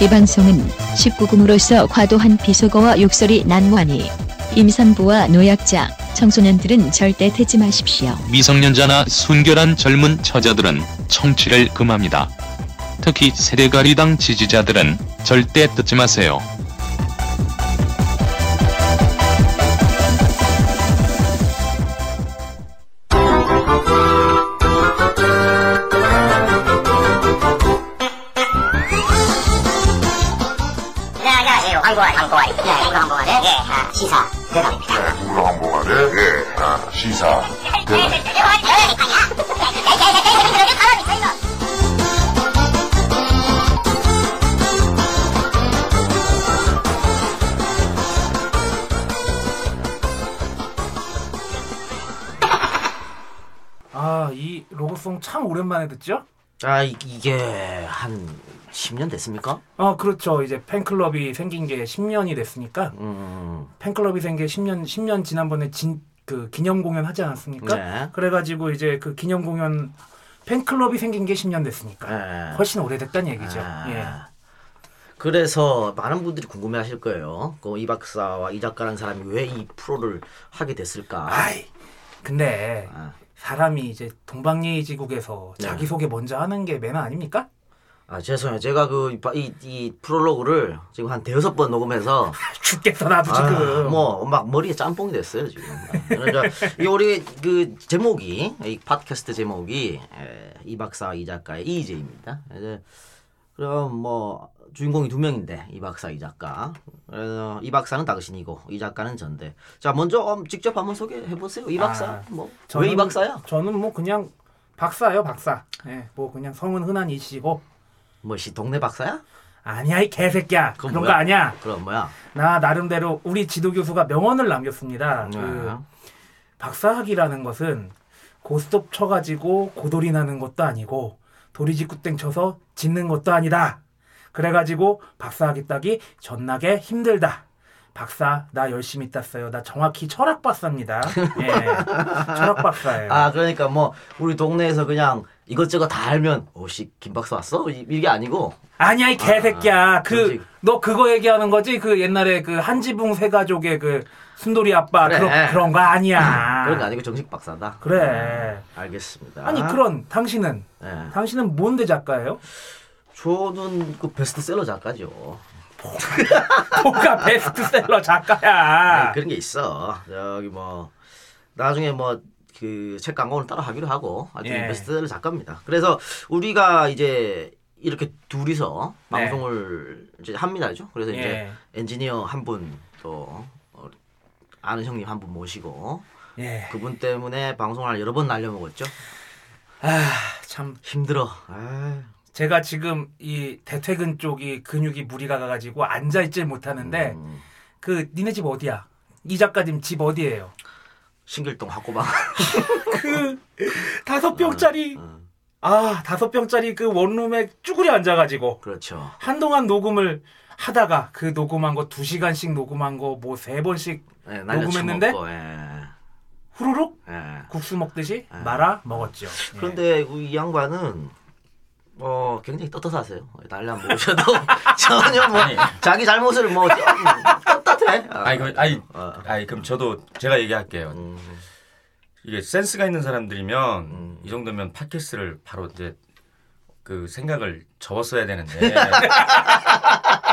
이 방송은 19금으로서 과도한 비속어와 욕설이 난무하니 임산부와 노약자, 청소년들은 절대 듣지 마십시오. 미성년자나 순결한 젊은 처자들은 청취를 금합니다. 특히 세대가리당 지지자들은 절대 듣지 마세요. 시사 대답입니다. 누가 한복안에 예, 아, 시사 대박. 아, 이 로고송 참 오랜만에 듣죠? 아 이- 이게 한 10년 됐습니까? 어, 그렇죠. 이제 팬클럽이 생긴 게 10년이 됐으니까 음, 팬클럽이 생긴 게 10년 10년 지난번에 진 그 기념 공연 하지 않았습니까? 네. 그래 가지고 이제 그 기념 공연 팬클럽이 생긴 게 10년 됐으니까 네. 훨씬 오래됐다는 얘기죠. 아, 예. 그래서 많은 분들이 궁금해하실 거예요. 그 이 박사와 이 작가라는 사람이 왜 이 프로를 하게 됐을까? 아이. 근데 아. 사람이 이제 동방예의 지국에서 네. 자기 소개 먼저 하는 게 매너 아닙니까? 아 죄송해요. 제가 그 이 이 프롤로그를 지금 한 대여섯 번 녹음해서 죽겠어 나도 지금. 뭐막 머리에 짬뽕이 됐어요 지금. 그러니까 이 우리 그 제목이 이 팟캐스트 제목이 에, 이 박사 이 작가의 이재입니다. 이제 그럼 뭐 주인공이 두 명인데 이 박사 이 작가. 그래서 이 박사는 당신이고 이 작가는 전데. 자 먼저 음, 직접 한번 소개해 보세요. 이 박사 아, 뭐왜 이 박사야? 저는 뭐 그냥 박사예요, 박사. 예, 뭐 그냥 성은 흔한 이시고 뭐시 동네 박사야? 아니야 이 개새끼야 그런 뭐야? 거 아니야. 그럼 뭐야? 나 나름대로 우리 지도 교수가 명언을 남겼습니다. 그 네. 박사학이라는 것은 고스톱 쳐가지고 고돌이 나는 것도 아니고 도리지구땡 쳐서 짓는 것도 아니다. 그래가지고 박사학위 따기 존나게 힘들다. 박사 나 열심히 땄어요. 나 정확히 철학 박사입니다. 예, 철학 박사예요. 아 그러니까 뭐 우리 동네에서 그냥 이것저것 다 알면 오씨 김 박사 왔어? 이- 이게 아니고 아니야 이 개새끼야. 그 그렇지. 너 그거 얘기하는 거지? 그 옛날에 그 한지붕 세 가족의 그 순돌이 아빠 그래. 그런 그런 거 아니야. 그런 거 아니고 정식 박사다. 그래. 알겠습니다. 아니 그런 당신은 예. 당신은 뭔데 작가예요? 저는 그 베스트셀러 작가죠. 뭐가 베스트셀러 아니, 작가야. 그런 게 있어. 저기 뭐 나중에 뭐 그 책 광고를 따라 하기로 하고 하여튼 예. 베스트셀러 작가입니다. 그래서 우리가 이제 이렇게 둘이서 네. 방송을 이제 합니다, 죠 그래서 이제 예. 엔지니어 한 분 또 아는 형님 한 분 모시고 예. 그분 때문에 방송을 여러 번 날려먹었죠. 참 힘들어. 아, 제가 지금 이 대퇴근 쪽이 근육이 무리가 가가지고 앉아 있질 못하는데 음, 그 니네 집 어디야? 이 작가님 집 어디예요? 신길동 학고방. 그 다섯 병짜리 음, 아 다섯 병짜리 그 원룸에 쭈그려 앉아가지고 그렇죠. 한동안 녹음을 하다가 그 녹음한 거 두 시간씩 녹음한 거 뭐 세 번씩 네, 녹음했는데? 예, 후루룩 예. 국수 먹듯이 예. 말아 먹었죠. 예. 그런데 그이 양반은 어 굉장히 떳떳하세요. 날려 안 먹으셔도 전혀 뭐 자기 잘못을 뭐. 아니 그 아니 어. 아니 그럼 저도 제가 얘기할게요. 음, 이게 센스가 있는 사람들이면 음. 이 정도면 팟캐스트를 바로 이제 그 생각을 접었어야 되는데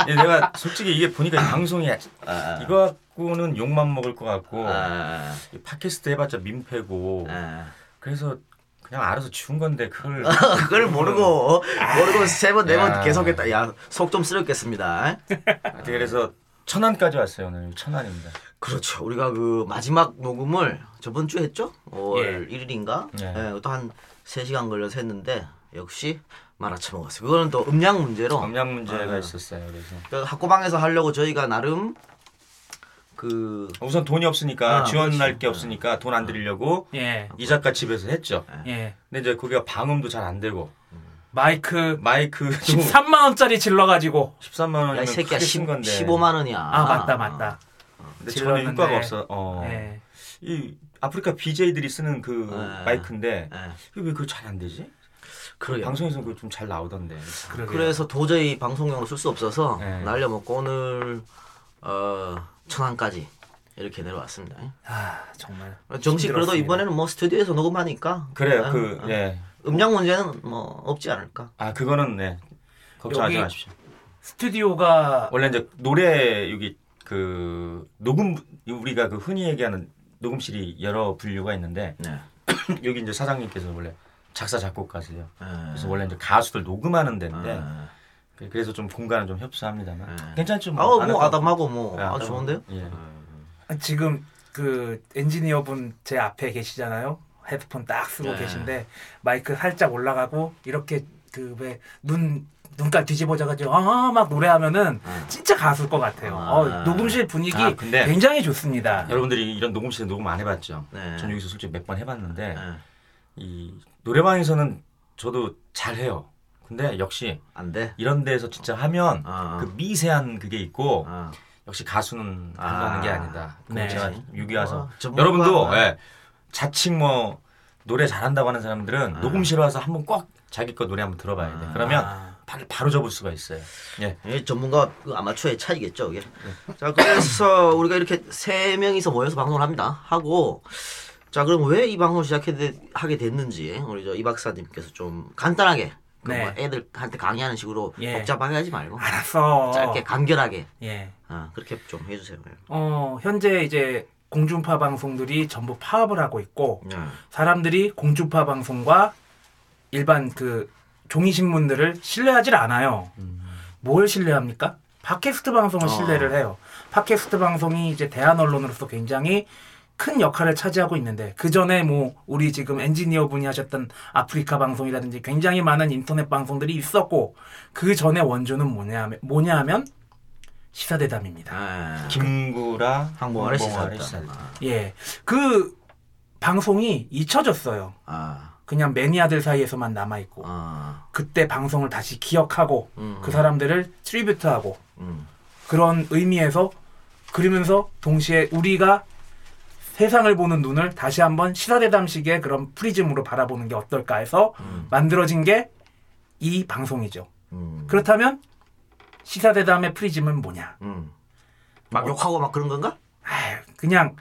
예, 내가 솔직히 이게 보니까 이 방송이 아, 이거 갖고는 욕만 먹을 것 같고 아, 이 팟캐스트 해봤자 민폐고 아. 그래서 그냥 알아서 지운 건데 그걸 그걸 모르고 모르고 세 번 네번 야. 계속했다. 야 속 좀 쓰렸겠습니다. 그래서 천안까지 왔어요 오늘 천안입니다. 그렇죠. 우리가 그 마지막 녹음을 저번 주에 했죠? 5월 예. 1일인가? 예. 예, 또한 3시간 걸려서 했는데 역시 말아쳐 먹었어요. 그거는 또 음량 문제로 검량 문제가 아. 있었어요. 그래서 그 학고방에서 하려고 저희가 나름 그 우선 돈이 없으니까 아, 지원할. 게 없으니까 돈 안 드리려고 예. 이 작가 집에서 했죠. 예. 근데 이제 거기가 방음도 잘 안 되고 마이크 마이크도 13만 원짜리 질러 가지고 13만 야, 이 원이면 새끼야 크게 10, 쓴 건데. 15만 원이야. 아 맞다 맞다. 근데 전혀 질렀는데. 효과가 없어. 어. 예. 이 아프리카 BJ들이 쓰는 그 네. 마이크인데 예. 이게 왜 그거 잘 안 되지? 그러게. 방송에서 그거 좀잘 나오던데. 그러게요. 그래서 도저히 방송용으로 쓸 수 없어서 네. 날려먹고 오늘 어, 천안까지 이렇게 내려왔습니다. 아 정말 정식 그래도 힘들었습니다. 이번에는 뭐 스튜디오에서 녹음하니까 그래요. 어, 그 어. 예. 음량 문제는 뭐 없지 않을까. 아 그거는 네. 걱정하지 여기- 마십시오. 스튜디오가 원래 이제 노래 여기 그 녹음 우리가 그 흔히 얘기하는 녹음실이 여러 분류가 있는데 네. 여기 이제 사장님께서 원래 작사 작곡가세요. 네. 그래서 원래 이제 가수들 녹음하는 데인데 아, 그- 그래서 좀 공간은 좀 협소합니다만 네. 괜찮죠. 아, 뭐안 아담하고 뭐 네, 아주 아담하고. 좋은데요. 예. 지금 그 엔지니어분 제 앞에 계시잖아요. 헤드폰 딱 쓰고 네. 계신데 마이크 살짝 올라가고 이렇게 그 왜 눈 눈깔 뒤집어져가지고 아막 노래하면은 아. 진짜 가수일 것 같아요. 아. 어, 녹음실 분위기 아, 근데- 굉장히 좋습니다. 여러분들이 이런 녹음실에 녹음 안 해봤죠. 네. 전 여기서 솔직히 몇 번 해봤는데 네. 이 노래방에서는 저도 잘 해요. 근데 역시 안 돼. 이런 데서 진짜 하면 아. 그 미세한 그게 있고 아. 역시 가수는 아. 하는 게 아니다. 네. 제가 유기 와서 어. 여러분도 아. 예, 자칭 뭐 노래 잘한다고 하는 사람들은 아. 녹음실 와서 한번 꼭 자기 거 노래 한번 들어봐야 돼. 아. 그러면 아. 바로, 바로 접을 수가 있어요. 예. 이 전문가 그 아마추어의 차이겠죠, 이게. 자, 그래서 우리가 이렇게 세 명이서 모여서 방송을 합니다. 하고 자, 그럼 왜 이 방송을 시작하게 하게 됐는지 우리 저 이 박사님께서 좀 간단하게 그 네. 뭐 애들한테 강의하는 식으로 예. 복잡하게 하지 말고 알았어. 짧게 간결하게 예. 아, 그렇게 좀 해주세요. 어 현재 이제 공중파 방송들이 전부 파업을 하고 있고 네. 사람들이 공중파 방송과 일반 그 종이 신문들을 신뢰하질 않아요. 뭘 신뢰합니까? 팟캐스트 방송을 어. 신뢰를 해요. 팟캐스트 방송이 이제 대한 언론으로서 굉장히 큰 역할을 차지하고 있는데 그 전에 뭐 우리 지금 엔지니어 분이 하셨던 아프리카 방송이라든지 굉장히 많은 인터넷 방송들이 있었고 그 전에 원조는 뭐냐면 뭐냐하면 시사대담입니다. 아, 김구라 항공아래 항공아래 시사였다. 시사. 예, 그 방송이 잊혀졌어요. 아, 그냥 매니아들 사이에서만 남아 있고 아, 그때 방송을 다시 기억하고 음. 그 사람들을 트리뷰트하고 음, 그런 의미에서 그러면서 동시에 우리가 세상을 보는 눈을 다시 한번 시사대담식의 그런 프리즘으로 바라보는 게 어떨까 해서 음. 만들어진 게 이 방송이죠. 음, 그렇다면 시사대담의 프리즘은 뭐냐? 음. 막 욕하고 막 그런 건가? 아유, 그냥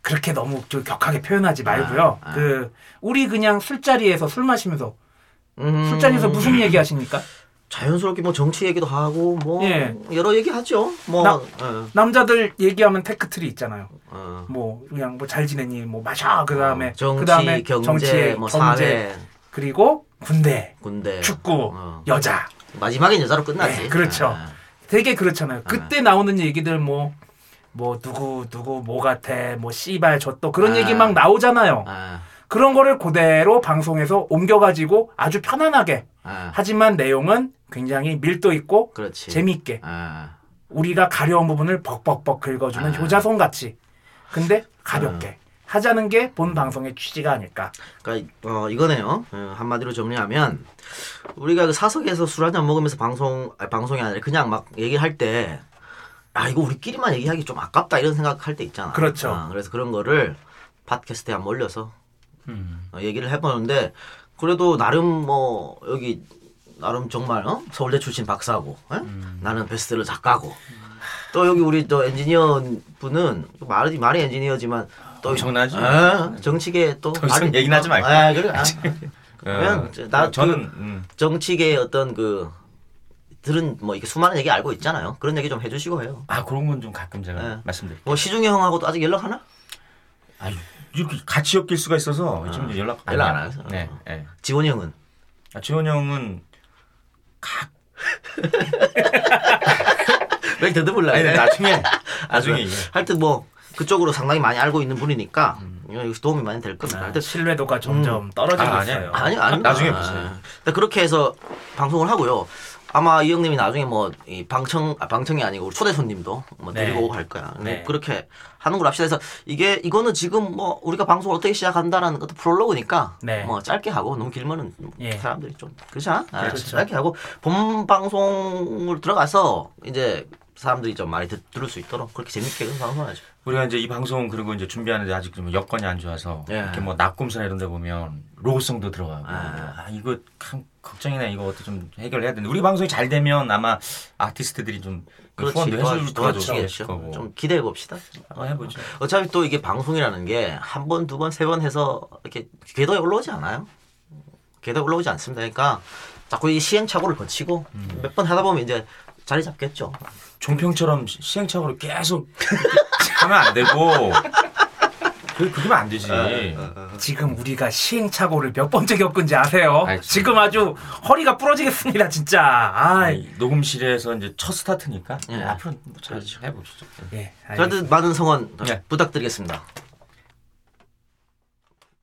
그렇게 너무 좀 격하게 표현하지 말고요. 아, 아. 그 우리 그냥 술자리에서 술 마시면서 음. 술자리에서 무슨 얘기 하십니까? 자연스럽게 뭐 정치 얘기도 하고 뭐 예. 여러 얘기 하죠. 뭐 나- 어, 남자들 얘기하면 tech tree 있잖아요. 어. 뭐 그냥 뭐 잘 지내니 뭐 마셔 그다음에 어, 정치, 그다음에 경제, 정치, 뭐 경제, 사회, 그리고 군대, 군대, 축구, 어. 여자. 마지막엔 여자로 끝나지. 네, 그렇죠. 아, 되게 그렇잖아요. 그때 나오는 얘기들 뭐 뭐 누구 누구 뭐 같아 뭐 씨발 저 또 그런 아. 얘기 막 나오잖아요. 아, 그런 거를 그대로 방송에서 옮겨가지고 아주 편안하게 아, 하지만 내용은 굉장히 밀도 있고 그렇지. 재밌게 아, 우리가 가려운 부분을 벅벅벅 긁어주는 아. 효자손 같이 근데 가볍게 하자는 게 본 방송의 취지가 아닐까. 그러니까 어, 이거네요. 어, 한마디로 정리하면 우리가 그 사석에서 술 한잔 먹으면서 방송 아니, 방송이 아니라 그냥 막 얘기할 때. 아 이거 우리끼리만 얘기하기 좀 아깝다 이런 생각할 때 있잖아. 그렇죠. 어, 그래서 그런 거를 팟캐스트에 한번 올려서 음. 어, 얘기를 해보는데 그래도 나름 뭐 여기 나름 정말 어? 서울대 출신 박사고 어? 나는 베스트셀러 작가고 또 여기 우리 저 엔지니어 분은 말이 말이 엔지니어지만 또 엄청나지. 예, 정치계 또 말이- 얘기는 하지 말고. 아, 그래. 아, 어, 그러면 나 저는 그 음, 정치계 어떤 그 들은 뭐 이렇게 수많은 얘기 알고 있잖아요. 그런 얘기 좀 해주시고 해요. 아 그런 건 좀 가끔 제가 네. 말씀드릴게요. 뭐 시중에 형하고도 아직 연락하나? 아 이렇게 같이 엮일 수가 있어서 지금 연락 연락 안. 하세요? 네, 네. 지원이 형은 아, 지원 형은 각 왜 더듬을라? 아니 그래? 나중에 나중에 이게. 하여튼 뭐 그쪽으로 상당히 많이 알고 있는 분이니까 여기서 도움이 많이 될 겁니다. 아, 하여튼 신뢰도가 점점 떨어지고 아, 있어요. 아니 아니 나중에 보세요. 그렇게 해서 방송을 하고요. 아마 이 형님이 나중에 뭐 이 방청 아, 방청이 아니고 초대 손님도 뭐 네. 데리고 할 거야. 근데 네. 그렇게 하는 걸 합시다. 해서 이게 이거는 지금 뭐 우리가 방송을 어떻게 시작한다라는 것도 프롤로그니까 네. 뭐 짧게 하고 너무 길면은 예. 사람들이 좀 그렇지 않아? 아, 그렇죠. 짧게 하고 본 방송을 들어가서 이제 사람들이 좀 많이 듣, 들을 수 있도록 그렇게 재밌게 방송하죠. 우리가 이제 이 방송 그리고 이제 준비하는데 아직 좀 여건이 안 좋아서 예. 이렇게 뭐 낙곰수나 이런 데 보면 로고송도 들어가고 아. 아, 이거 참 걱정이네 이거 어떻게 좀 해결해야 되는데 우리 방송이 잘 되면 아마 아티스트들이 좀 그렇지, 후원도 해줄 도와주겠죠. 거고 좀 기대해 봅시다. 한번 해보죠. 어차피 또 이게 방송이라는 게 한 번, 두 번, 세 번 해서 이렇게 궤도에 올라오지 않아요. 궤도에 올라오지 않습니다. 그러니까 자꾸 이 시행착오를 거치고 음. 몇번 하다 보면 이제 자리 잡겠죠. 종평처럼 시- 시행착오를 계속 하면 안 되고 그 그러면 안 되지. 지금 우리가 시행착오를 몇 번째 겪은지 아세요? 아이, 지금 아주 허리가 부러지겠습니다, 진짜. 아, 아니, 녹음실에서 이제 첫 스타트니까 예. 앞으로 뭐 잘 해봅시다. 예, 저한테 많은 성원 네. 부탁드리겠습니다.